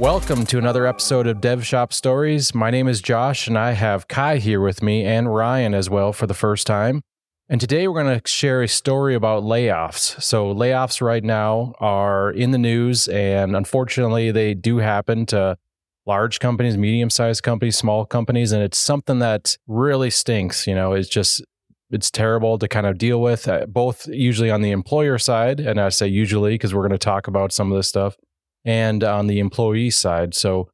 Welcome to another episode of Dev Shop Stories. My name is Josh, and I have Kai here with me and Ryan as well for the first time. And today we're going to share a story about layoffs. So, layoffs right now are in the news, and unfortunately, they do happen to large companies, medium sized companies, small companies. And it's something that really stinks. You know, it's just, it's terrible to kind of deal with, uh, both usually on the employer side. And I say usually because we're going to talk about some of this stuff and on the employee side. So,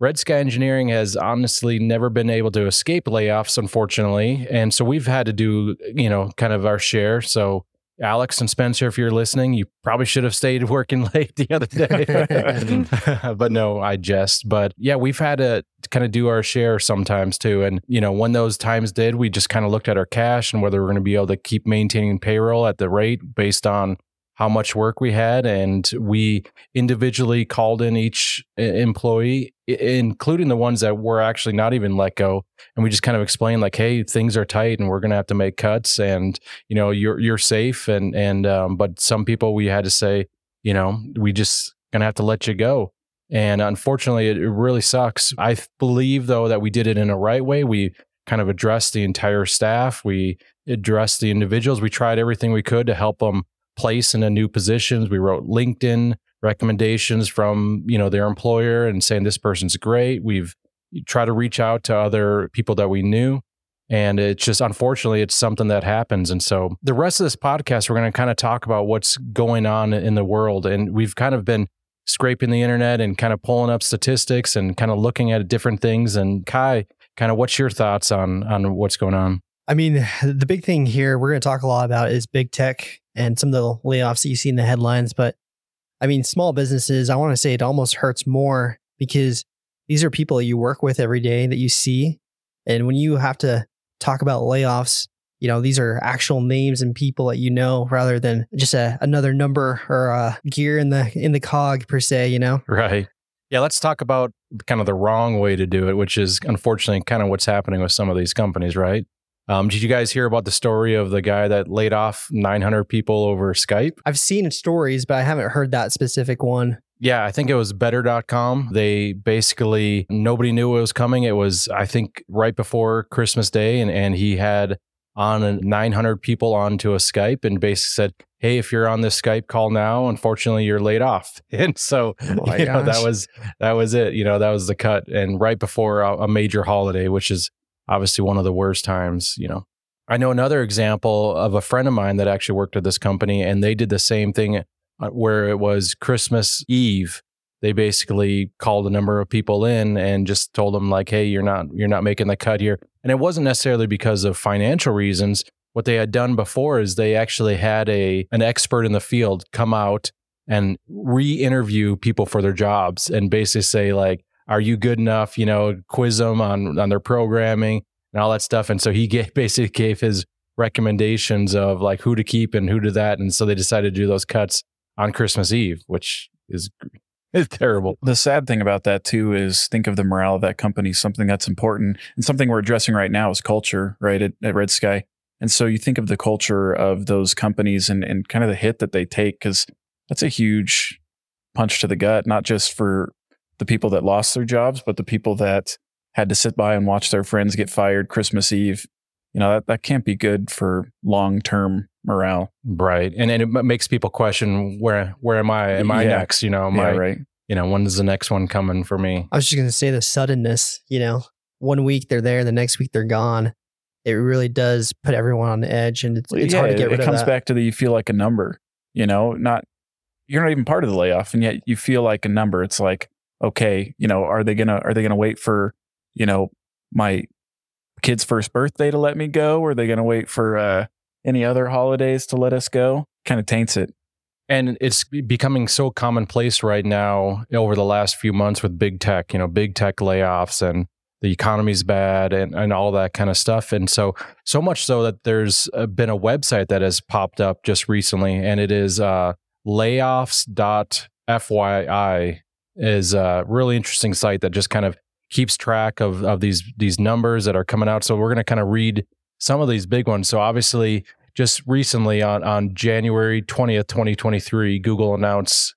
Red Sky Engineering has honestly never been able to escape layoffs, unfortunately. And so we've had to do, you know, kind of our share. So, Alex and Spencer, if you're listening, you probably should have stayed working late the other day. but no, I jest. But yeah, we've had to kind of do our share sometimes too. And, you know, when those times did, we just kind of looked at our cash and whether we're going to be able to keep maintaining payroll at the rate based on how much work we had and we individually called in each employee including the ones that were actually not even let go. And we just kind of explained like hey things are tight and we're going to have to make cuts and you know you're you're safe and and um, but some people we had to say you know we just going to have to let you go. And unfortunately it, it really sucks. I believe though that we did it in a right way. We kind of addressed the entire staff. We addressed the individuals. We tried everything we could to help them place in a new positions. We wrote LinkedIn recommendations from you know their employer and saying this person's great. We've tried to reach out to other people that we knew. And it's just unfortunately, it's something that happens. And so the rest of this podcast, we're going to kind of talk about what's going on in the world. And we've kind of been scraping the internet and kind of pulling up statistics and kind of looking at different things. And Kai, kind of what's your thoughts on on what's going on? I mean, the big thing here we're going to talk a lot about is big tech and some of the layoffs that you see in the headlines. But I mean, small businesses, I want to say it almost hurts more because these are people that you work with every day that you see. And when you have to talk about layoffs, you know, these are actual names and people that you know rather than just a, another number or a gear in the in the cog per se, you know? Right. Yeah, let's talk about kind of the wrong way to do it, which is unfortunately kind of what's happening with some of these companies, right? Um, did you guys hear about the story of the guy that laid off 900 people over Skype? I've seen stories, but I haven't heard that specific one. Yeah, I think it was better.com. They basically, nobody knew it was coming. It was, I think, right before Christmas Day, and, and he had on 900 people onto a Skype and basically said, Hey, if you're on this Skype call now, unfortunately you're laid off. And so, oh you know, that was, that was it. You know, that was the cut. And right before a, a major holiday, which is obviously one of the worst times, you know. I know another example of a friend of mine that actually worked at this company and they did the same thing uh, where it was Christmas Eve. They basically called a number of people in and just told them like, "Hey, you're not you're not making the cut here." And it wasn't necessarily because of financial reasons. What they had done before is they actually had a an expert in the field come out and re-interview people for their jobs and basically say like, are you good enough? You know, quiz them on on their programming and all that stuff. And so he gave, basically gave his recommendations of like who to keep and who to that. And so they decided to do those cuts on Christmas Eve, which is is terrible. The sad thing about that too is think of the morale of that company. Something that's important and something we're addressing right now is culture, right at, at Red Sky. And so you think of the culture of those companies and, and kind of the hit that they take because that's a huge punch to the gut, not just for the people that lost their jobs, but the people that had to sit by and watch their friends get fired Christmas Eve. You know, that, that can't be good for long term morale. Right. And, and it makes people question where where am I? Am I next? You know, am yeah, I, right. You know, when is the next one coming for me? I was just gonna say the suddenness, you know, one week they're there, the next week they're gone. It really does put everyone on the edge and it's, it's yeah, hard to get rid it, of it comes that. back to the you feel like a number, you know, not you're not even part of the layoff and yet you feel like a number. It's like, okay, you know, are they gonna are they gonna wait for, you know, my kid's first birthday to let me go? Or are they gonna wait for uh, any other holidays to let us go? Kind of taints it. And it's becoming so commonplace right now over the last few months with big tech, you know, big tech layoffs and the economy's bad and, and all that kind of stuff. And so, so much so that there's been a website that has popped up just recently, and it is uh, layoffs.fyi is a really interesting site that just kind of keeps track of, of these, these numbers that are coming out. So we're going to kind of read some of these big ones. So obviously, just recently on, on January 20th, 2023, Google announced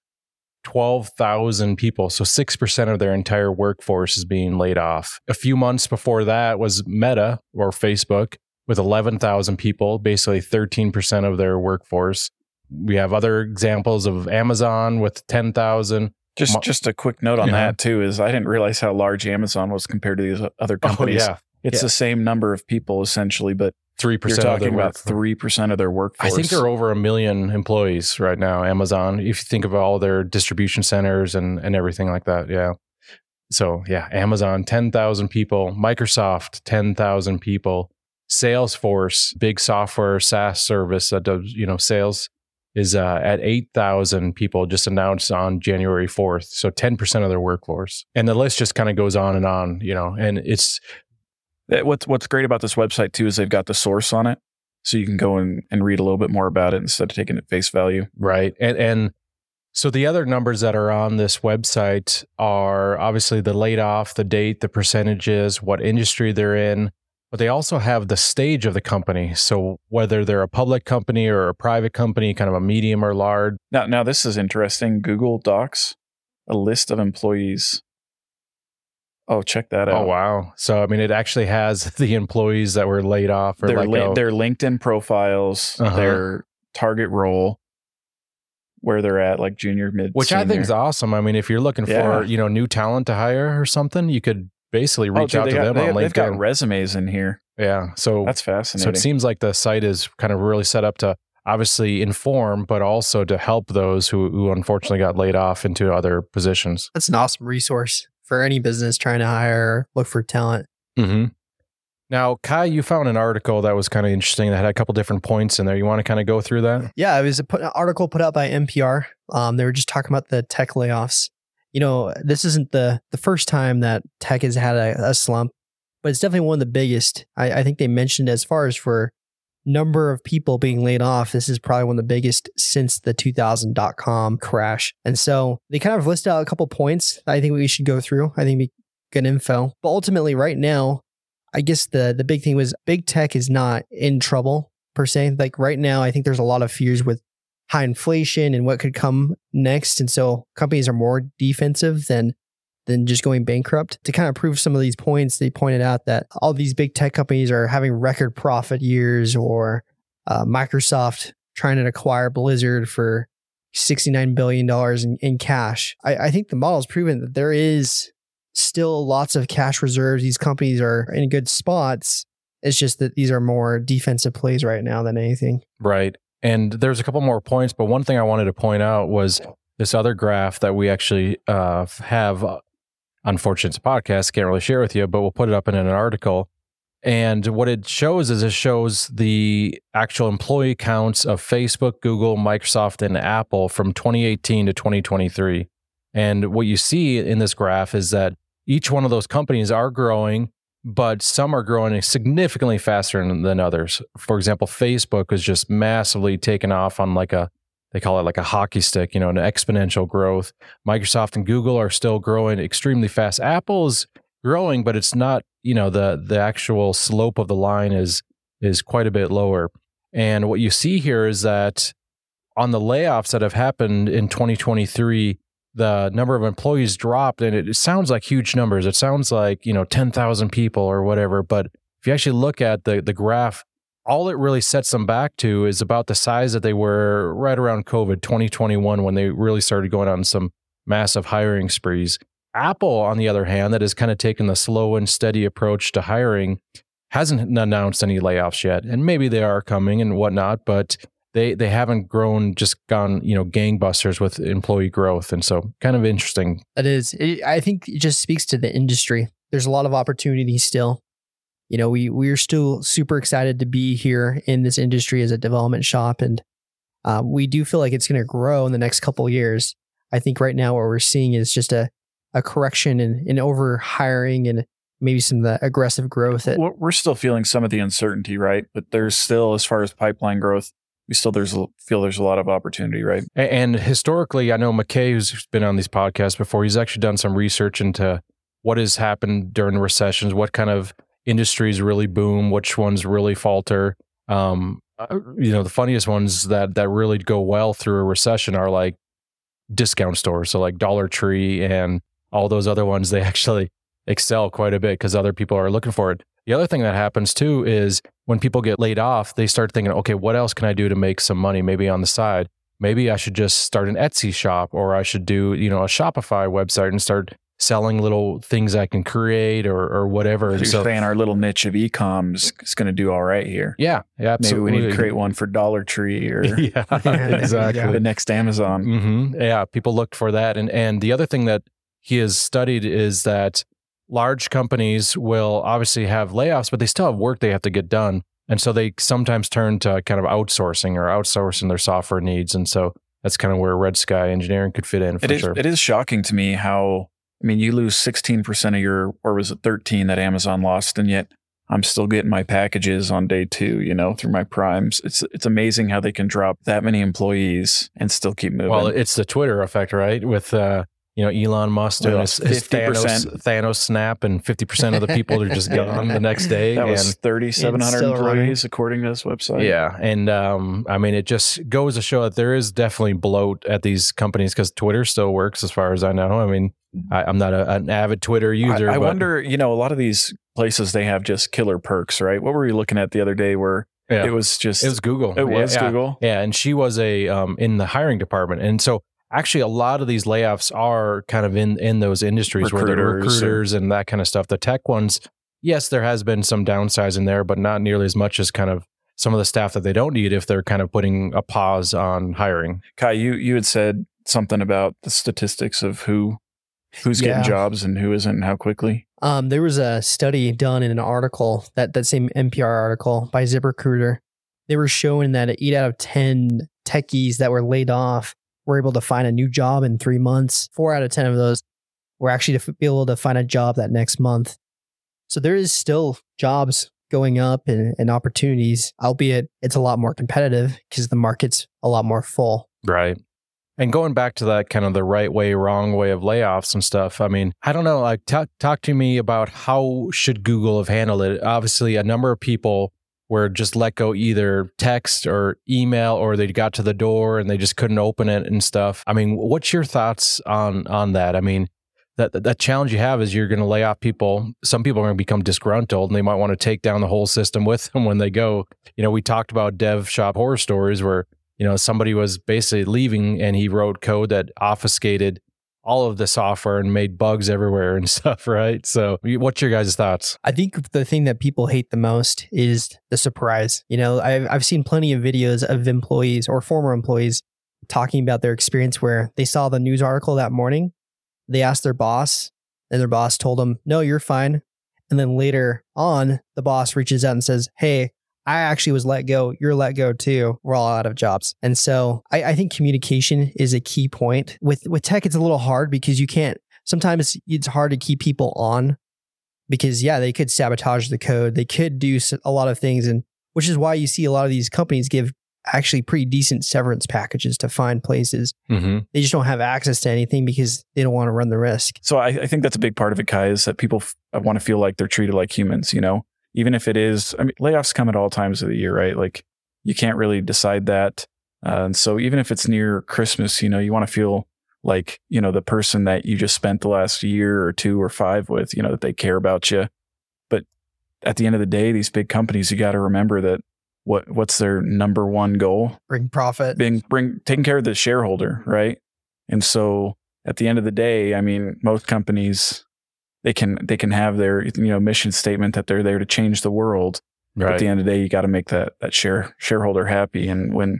12,000 people. So 6% of their entire workforce is being laid off. A few months before that was Meta or Facebook with 11,000 people, basically 13% of their workforce. We have other examples of Amazon with 10,000. Just just a quick note on Yeah. that too is I didn't realize how large Amazon was compared to these other oh, companies. Oh, yeah. It's Yeah. the same number of people essentially, but 3% you're of talking about three percent of their workforce. I think they're over a million employees right now, Amazon, if you think of all their distribution centers and, and everything like that. Yeah. So, yeah, Amazon, 10,000 people, Microsoft, 10,000 people, Salesforce, big software SaaS service that does, you know, sales is uh, at 8,000 people just announced on January 4th. So 10% of their workforce. And the list just kind of goes on and on, you know, and it's, Uh, What's what's great about this website too is they've got the source on it, so you can go and, and read a little bit more about it instead of taking it face value. Right. And and so the other numbers that are on this website are obviously the laid off, the date, the percentages, what industry they're in, but they also have the stage of the company. So whether they're a public company or a private company, kind of a medium or large. Now now this is interesting. Google Docs, a list of employees. Oh, check that out. Oh wow. So I mean it actually has the employees that were laid off or their, let li- their LinkedIn profiles, Uh-huh. their target role, where they're at, like junior, mid, which I think is awesome. I mean, if you're looking Yeah. for, you know, new talent to hire or something, you could basically Oh, reach dude, out to got- them they, on They've got resumes in here. yeah. So That's fascinating. So it seems like the site is kind of really set up to obviously inform, but also to help those who, who unfortunately got laid off into other positions. That's an awesome resource for any business trying to hire, look for talent. Mm-hmm. Now, Kai, you found an article that was kind of interesting that had a couple different points in there. You want to kind of go through that? Yeah, it was a put, an article put out by NPR. Um, they were just talking about the tech layoffs. You know, this isn't the the first time that tech has had a, a slump, but it's definitely one of the biggest. I, I think they mentioned as far as for number of people being laid off, this is probably one of the biggest since the 2000 dot com crash. And so they kind of listed out a couple points that I think we should go through. I think we good info. But ultimately, right now, I guess the the big thing was big tech is not in trouble per se. Like right now, I think there's a lot of fears with high inflation and what could come next, and so companies are more defensive than than just going bankrupt. To kind of prove some of these points, they pointed out that all these big tech companies are having record profit years, or uh, Microsoft trying to acquire Blizzard for $69 billion in, in cash. I, I think the model has proven that there is still lots of cash reserves. These companies are in good spots. It's just that these are more defensive plays right now than anything. Right. And there's a couple more points, but one thing I wanted to point out was this other graph that we actually uh, have. Uh, unfortunately, it's a podcast, can't really share with you, but we'll put it up in an article. And what it shows is it shows the actual employee counts of Facebook, Google, Microsoft, and Apple from 2018 to 2023. And what you see in this graph is that each one of those companies are growing, but some are growing significantly faster than, others. For example, Facebook is just massively taken off on like a they call it like a hockey stick, you know, an exponential growth. Microsoft and Google are still growing extremely fast. Apple is growing, but it's not, you know, the the actual slope of the line is is quite a bit lower. And what you see here is that on the layoffs that have happened in 2023, the number of employees dropped and it, sounds like huge numbers. It sounds like, you know, 10,000 people or whatever, but if you actually look at the the graph all it really sets them back to is about the size that they were right around COVID 2021 when they really started going on some massive hiring sprees. Apple, on the other hand, that has kind of taken the slow and steady approach to hiring, hasn't announced any layoffs yet. And maybe they are coming and whatnot, but they they haven't grown, just gone, you know, gangbusters with employee growth. And so kind of interesting. That is, it, I think it just speaks to the industry. There's a lot of opportunity still. You know, we we're still super excited to be here in this industry as a development shop, and uh, we do feel like it's going to grow in the next couple of years. I think right now what we're seeing is just a a correction in in over hiring and maybe some of the aggressive growth. That, We're we're still feeling some of the uncertainty, right? But there's still, as far as pipeline growth, we still there's feel there's a lot of opportunity, right? And historically, I know McKay, who's been on these podcasts before, he's actually done some research into what has happened during recessions, what kind of industries really boom, which ones really falter. Um, uh, you know, the funniest ones that that really go well through a recession are like discount stores. So like Dollar Tree and all those other ones, they actually excel quite a bit because other people are looking for it. The other thing that happens too is when people get laid off, they start thinking, okay, what else can I do to make some money maybe on the side? Maybe I should just start an Etsy shop or I should do, you know, a Shopify website and start selling little things I can create or or whatever. You're so saying our little niche of e-coms is going to do all right here. yeah, yeah, Maybe we need to create one for Dollar Tree or yeah, exactly. the next Amazon. hmm Yeah, people looked for that, and and the other thing that he has studied is that large companies will obviously have layoffs, but they still have work they have to get done, and so they sometimes turn to kind of outsourcing or outsourcing their software needs, and so that's kind of where Red Sky Engineering could fit in for It is sure. it is shocking to me how I mean you lose 16% of your or was it 13 that Amazon lost and yet I'm still getting my packages on day 2, you know, through my primes. It's it's amazing how they can drop that many employees and still keep moving. Well, it's the Twitter effect, right? With uh, you know Elon Musk doing his, his Thanos, Thanos snap, and fifty percent of the people are just gone the next day. that was 3700 still running. employees according to this website. Yeah, and um, I mean, it just goes to show that there is definitely bloat at these companies because Twitter still works, as far as I know. I mean, I, I'm not a, an avid Twitter user. I, I but- wonder, you know, a lot of these places they have just killer perks, right? What were we looking at the other day where Yeah. it was just It was Google. it was yeah, Google? Yeah, and she was a um, in the hiring department, and so actually a lot of these layoffs are kind of in in those industries where they're Recruiters recruiters and that kind of stuff. The tech ones, yes, there has been some downsizing there, but not nearly as much as kind of some of the staff that they don't need if they're kind of putting a pause on hiring. Kai, you you had said something about the statistics of who who's Yeah. getting jobs and who isn't and how quickly. Um, there was a study done in an article that that same NPR article by ZipRecruiter. They were showing that eight out of ten techies that were laid off were able to find a new job in three months. Four out of ten of those were actually to be able to find a job that next month. So there is still jobs going up and, and opportunities, albeit it's a lot more competitive because the market's a lot more full. Right. And going back to that kind of the right way, wrong way of layoffs and stuff. I mean, I don't know. Like, talk talk to me about how should Google have handled it? Obviously, a number of people were just let go either text or email, or they got to the door and they just couldn't open it and stuff. I mean, what's your thoughts on on that? I mean, that that challenge you have is you're going to lay off people. Some people are going to become disgruntled and they might want to take down the whole system with them when they go. You know, we talked about dev shop horror stories where you know somebody was basically leaving and he wrote code that obfuscated all of the software and made bugs everywhere and stuff right so what's your guys thoughts I think the thing that people hate the most is the surprise. You know, I've, I've seen plenty of videos of employees or former employees talking about their experience where they saw the news article that morning, they asked their boss, and their boss told them, No, you're fine. And then later on, the boss reaches out and says, Hey, I actually was let go. You're let go too. We're all out of jobs. And so I, I think communication is a key point. With with tech, it's a little hard because you can't sometimes it's hard to keep people on because yeah, they could sabotage the code. They could do a lot of things, and which is why you see a lot of these companies give actually pretty decent severance packages to find places. mm-hmm. They just don't have access to anything because they don't want to run the risk. So I, I think that's a big part of it, Kai, is that people f- want to feel like they're treated like humans, you know, even if it is, I mean, layoffs come at all times of the year, right? Like you can't really decide that. Uh, and so even if it's near Christmas, you know, you want to feel like, you know, the person that you just spent the last year or two or five with, you know, that they care about you. But at the end of the day, these big companies, you got to remember that what, what's their number one goal? Bring profit. being bring taking care of the shareholder, right? And so at the end of the day, I mean, most companies they can they can have their you know mission statement that they're there to change the world. But at the end of the day, you got to make that that share shareholder happy. And when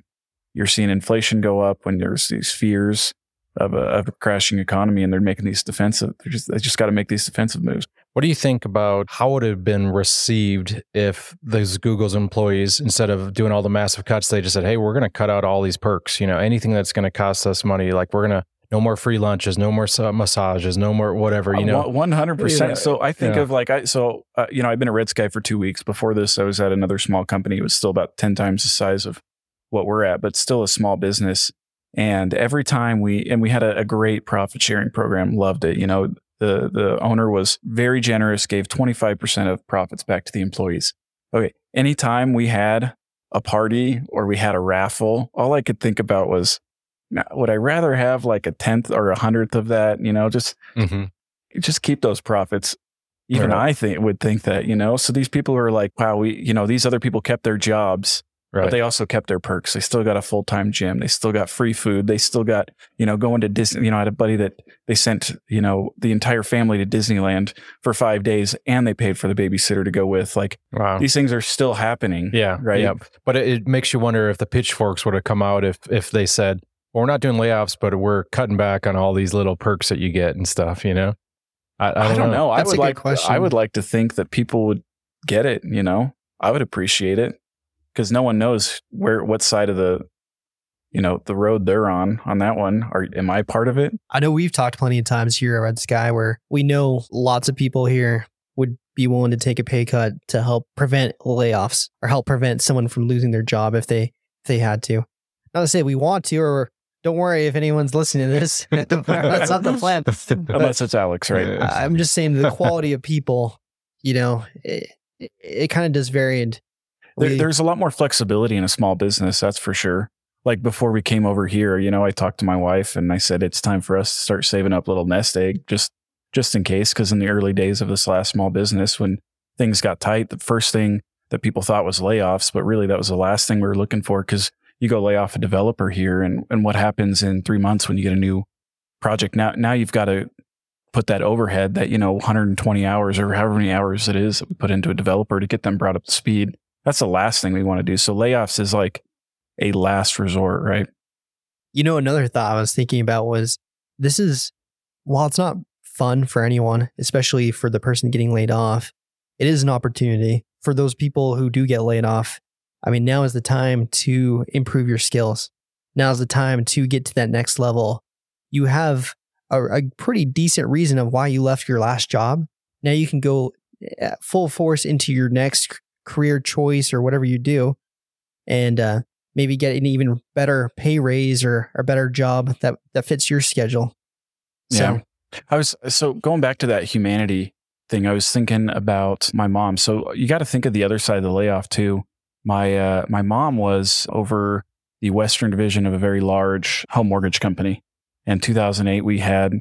you're seeing inflation go up, when there's these fears of a, of a crashing economy, and they're making these defensive, they just they just got to make these defensive moves. what do you think about how would it have been received if those google's employees instead of doing all the massive cuts they just said hey we're going to cut out all these perks you know anything that's going to cost us money like we're going to no more free lunches no more massages no more whatever you know one hundred Yeah. percent. So I think Yeah. of like I so uh, you know I've been a Red Sky for two weeks. Before this, I was at another small company. It was still about ten times the size of what we're at, but still a small business. And every time we and we had a, a great profit sharing program. Loved it. You know the the owner was very generous. Gave twenty five percent of profits back to the employees. Okay. Anytime we had a party or we had a raffle, all I could think about was Now, would I rather have like a tenth or a hundredth of that? You know, just hmm just keep those profits. Even Right. I think would think that, you know. So these people are like, wow, we, you know, these other people kept their jobs, Right. but they also kept their perks. They still got a full time gym. They still got free food. They still got, you know, going to Disney. You know, I had a buddy that they sent, you know, the entire family to Disneyland for five days, and they paid for the babysitter to go with. Like wow. these things are still happening. Yeah. Right. Yep. But it, it makes you wonder if the pitchforks would have come out if if they said, well, we're not doing layoffs, but we're cutting back on all these little perks that you get and stuff, you know? I, I don't, know. I That's a would good like. question. I would like to think that people would get it. You know, I would appreciate it because no one knows where, what side of the, you know, the road they're on. On that one, are am I part of it? I know we've talked plenty of times here at Red Sky where we know lots of people here would be willing to take a pay cut to help prevent layoffs or help prevent someone from losing their job if they if they had to. Not to say we want to or don't worry if anyone's listening to this. That's not the plan. Unless it's Alex, right? Yeah. I'm just saying the quality of people, you know, it, it, it kind of does vary. And There, we- there's a lot more flexibility in a small business, that's for sure. Like before we came over here, you know, I talked to my wife and I said it's time for us to start saving up a little nest egg just just in case. Because in the early days of this last small business, when things got tight, the first thing that people thought was layoffs, but really that was the last thing we were looking for. Because you go lay off a developer here, and and what happens in three months when you get a new project? Now now you've got to put that overhead that you know 120 hours or however many hours it is that we put into a developer to get them brought up to speed that's the last thing we want to do. So layoffs is like a last resort, right? You know, another thought I was thinking about was this is, while it's not fun for anyone, especially for the person getting laid off, it is an opportunity for those people who do get laid off. I mean, now is the time to improve your skills. Now is the time to get to that next level. You have a, a pretty decent reason of why you left your last job. Now you can go full force into your next career choice or whatever you do and uh, maybe get an even better pay raise or a better job that, that fits your schedule. So, I was so going back to that humanity thing. I was thinking about my mom. So you got to think of the other side of the layoff too. My uh, my mom was over the Western division of a very large home mortgage company. In 2008, we had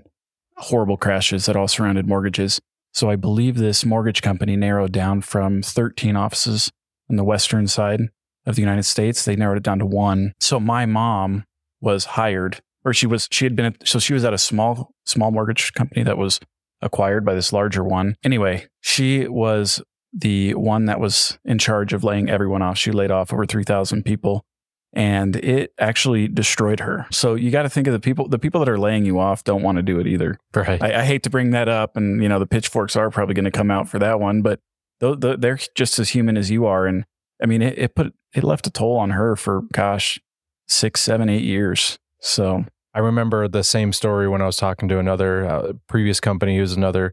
horrible crashes that all surrounded mortgages. So I believe this mortgage company narrowed down from 13 offices on the western side of the United States. They narrowed it down to one. So my mom was hired, or she was she had been at, so she was at a small small mortgage company that was acquired by this larger one. Anyway, she was the one that was in charge of laying everyone off. She laid off over 3,000 people and it actually destroyed her. So you got to think of the people, the people that are laying you off don't want to do it either. Right. I, I hate to bring that up, and you know the pitchforks are probably going to come out for that one, but th- th- they're just as human as you are, and I mean it, it put it left a toll on her for gosh six, seven, eight years. So I remember the same story when I was talking to another uh, previous company who's another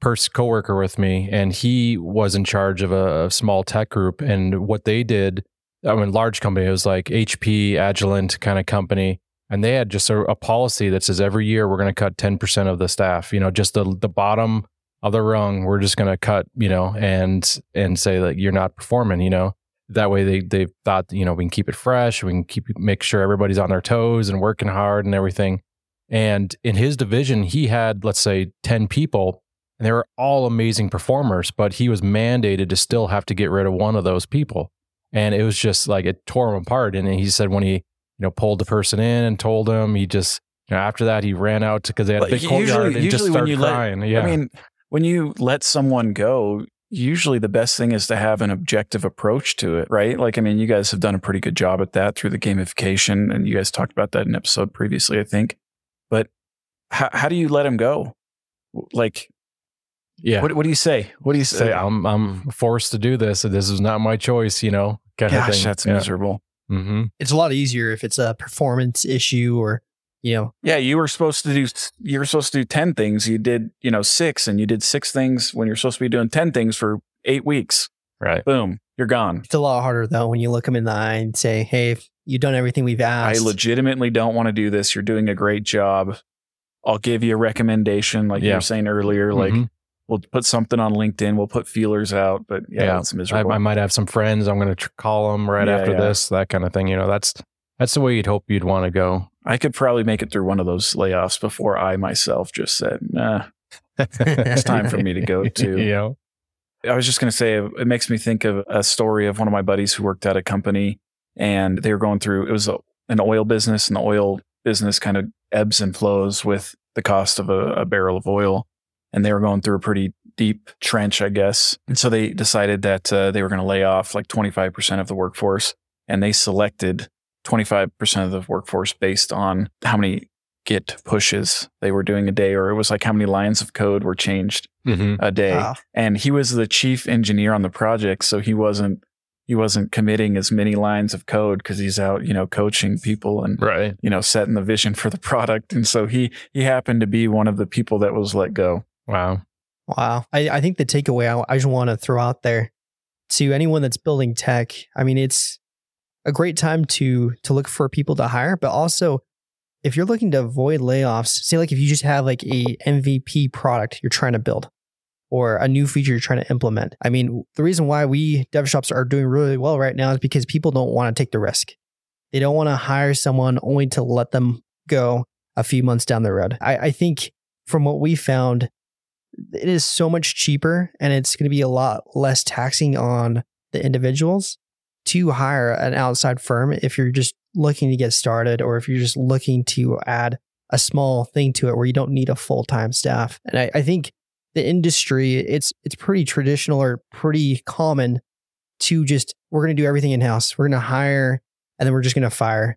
person coworker with me, and he was in charge of a, a small tech group. And what they did, I mean, large company, it was like HP, Agilent kind of company, and they had just a, a policy that says every year we're going to cut ten percent of the staff. You know, just the the bottom of the rung, we're just going to cut. You know, and and say that you're not performing. You know, that way they they thought you know we can keep it fresh we can keep make sure everybody's on their toes and working hard and everything and in his division he had let's say 10 people and they were all amazing performers but he was mandated to still have to get rid of one of those people and it was just like it tore him apart and he said when he you know pulled the person in and told him he just you know after that he ran out because they had a big courtyard and just started crying yeah I mean, when you let someone go, usually the best thing is to have an objective approach to it, right? Like, I mean, you guys have done a pretty good job at that through the gamification, and you guys talked about that in an episode previously, I think. But how, how do you let him go? Like, yeah what, what do you say? What do you say say? i'm i'm forced to do this this is not my choice you know kind of Gosh, thing that's yeah. miserable. hmm it's a lot easier if it's a performance issue or, you know, Yeah, you were supposed to do you were supposed to do 10 things. You did, you know, 6 and you did 6 things when you're supposed to be doing 10 things for 8 weeks. right Boom, you're gone. it's a lot harder though when you look them in the eye and say, hey, if you've done everything we've asked." I legitimately don't want to do this. You're doing a great job. I'll give you a recommendation like you were saying earlier like Mhm. We'll put something on LinkedIn, we'll put feelers out, but yeah, Yeah, it's I, miserable. I might have some friends. I'm going to tr- call them right Yeah, after yeah. this, that kind of thing. You know, that's That's the way you'd hope you'd want to go. I could probably make it through one of those layoffs before I myself just said, nah, it's time for me to go too. you know? I was just going to say, it makes me think of a story of one of my buddies who worked at a company and they were going through, it was a, an oil business and the oil business kind of ebbs and flows with the cost of a, a barrel of oil. And they were going through a pretty deep trench, I guess. And so they decided that uh, they were going to lay off like 25% of the workforce. And they selected 25% of the workforce based on how many Git pushes they were doing a day, or it was like how many lines of code were changed hmm a day. Wow. And he was the chief engineer on the project, so he wasn't he wasn't committing as many lines of code because he's out, you know, coaching people and Right. you know setting the vision for the product. And so he he happened to be one of the people that was let go. Wow. Wow. I, I think the takeaway I, I just want to throw out there to anyone that's building tech, I mean, it's a great time to to look for people to hire, but also if you're looking to avoid layoffs, say like if you just have like a MVP product you're trying to build or a new feature you're trying to implement. I mean, the reason why we dev shops are doing really well right now is because people don't want to take the risk. They don't want to hire someone only to let them go a few months down the road. I, I think from what we found, it is so much cheaper and it's going to be a lot less taxing on the individuals to hire an outside firm if you're just looking to get started or if you're just looking to add a small thing to it where you don't need a full-time staff. And I, I think the industry, it's it's pretty traditional or pretty common to just we're going to do everything in-house. We're going to hire and then we're just going to fire.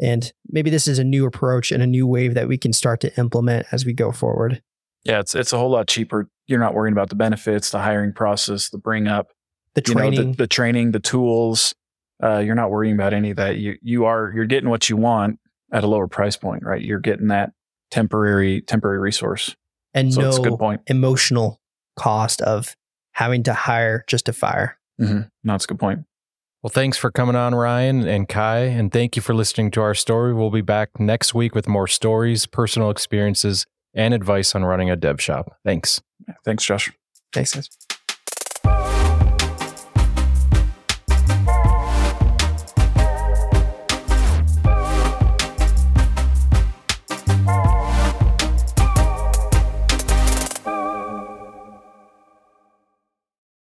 And maybe this is a new approach and a new wave that we can start to implement as we go forward. Yeah, it's it's a whole lot cheaper. You're not worrying about the benefits, the hiring process, the bring up, The you know, training. the, the training, the tools. Uh, you're not worrying about any of that. You you are you're getting what you want at a lower price point, right? You're getting that temporary temporary resource. and So no a good point. emotional cost of having to hire just to fire. Mm-hmm. No, it's a good point. Well, thanks for coming on, Ryan and Kai, and thank you for listening to our story. We'll be back next week with more stories, personal experiences, and advice on running a dev shop. Thanks. Thanks, Josh. Thanks, guys.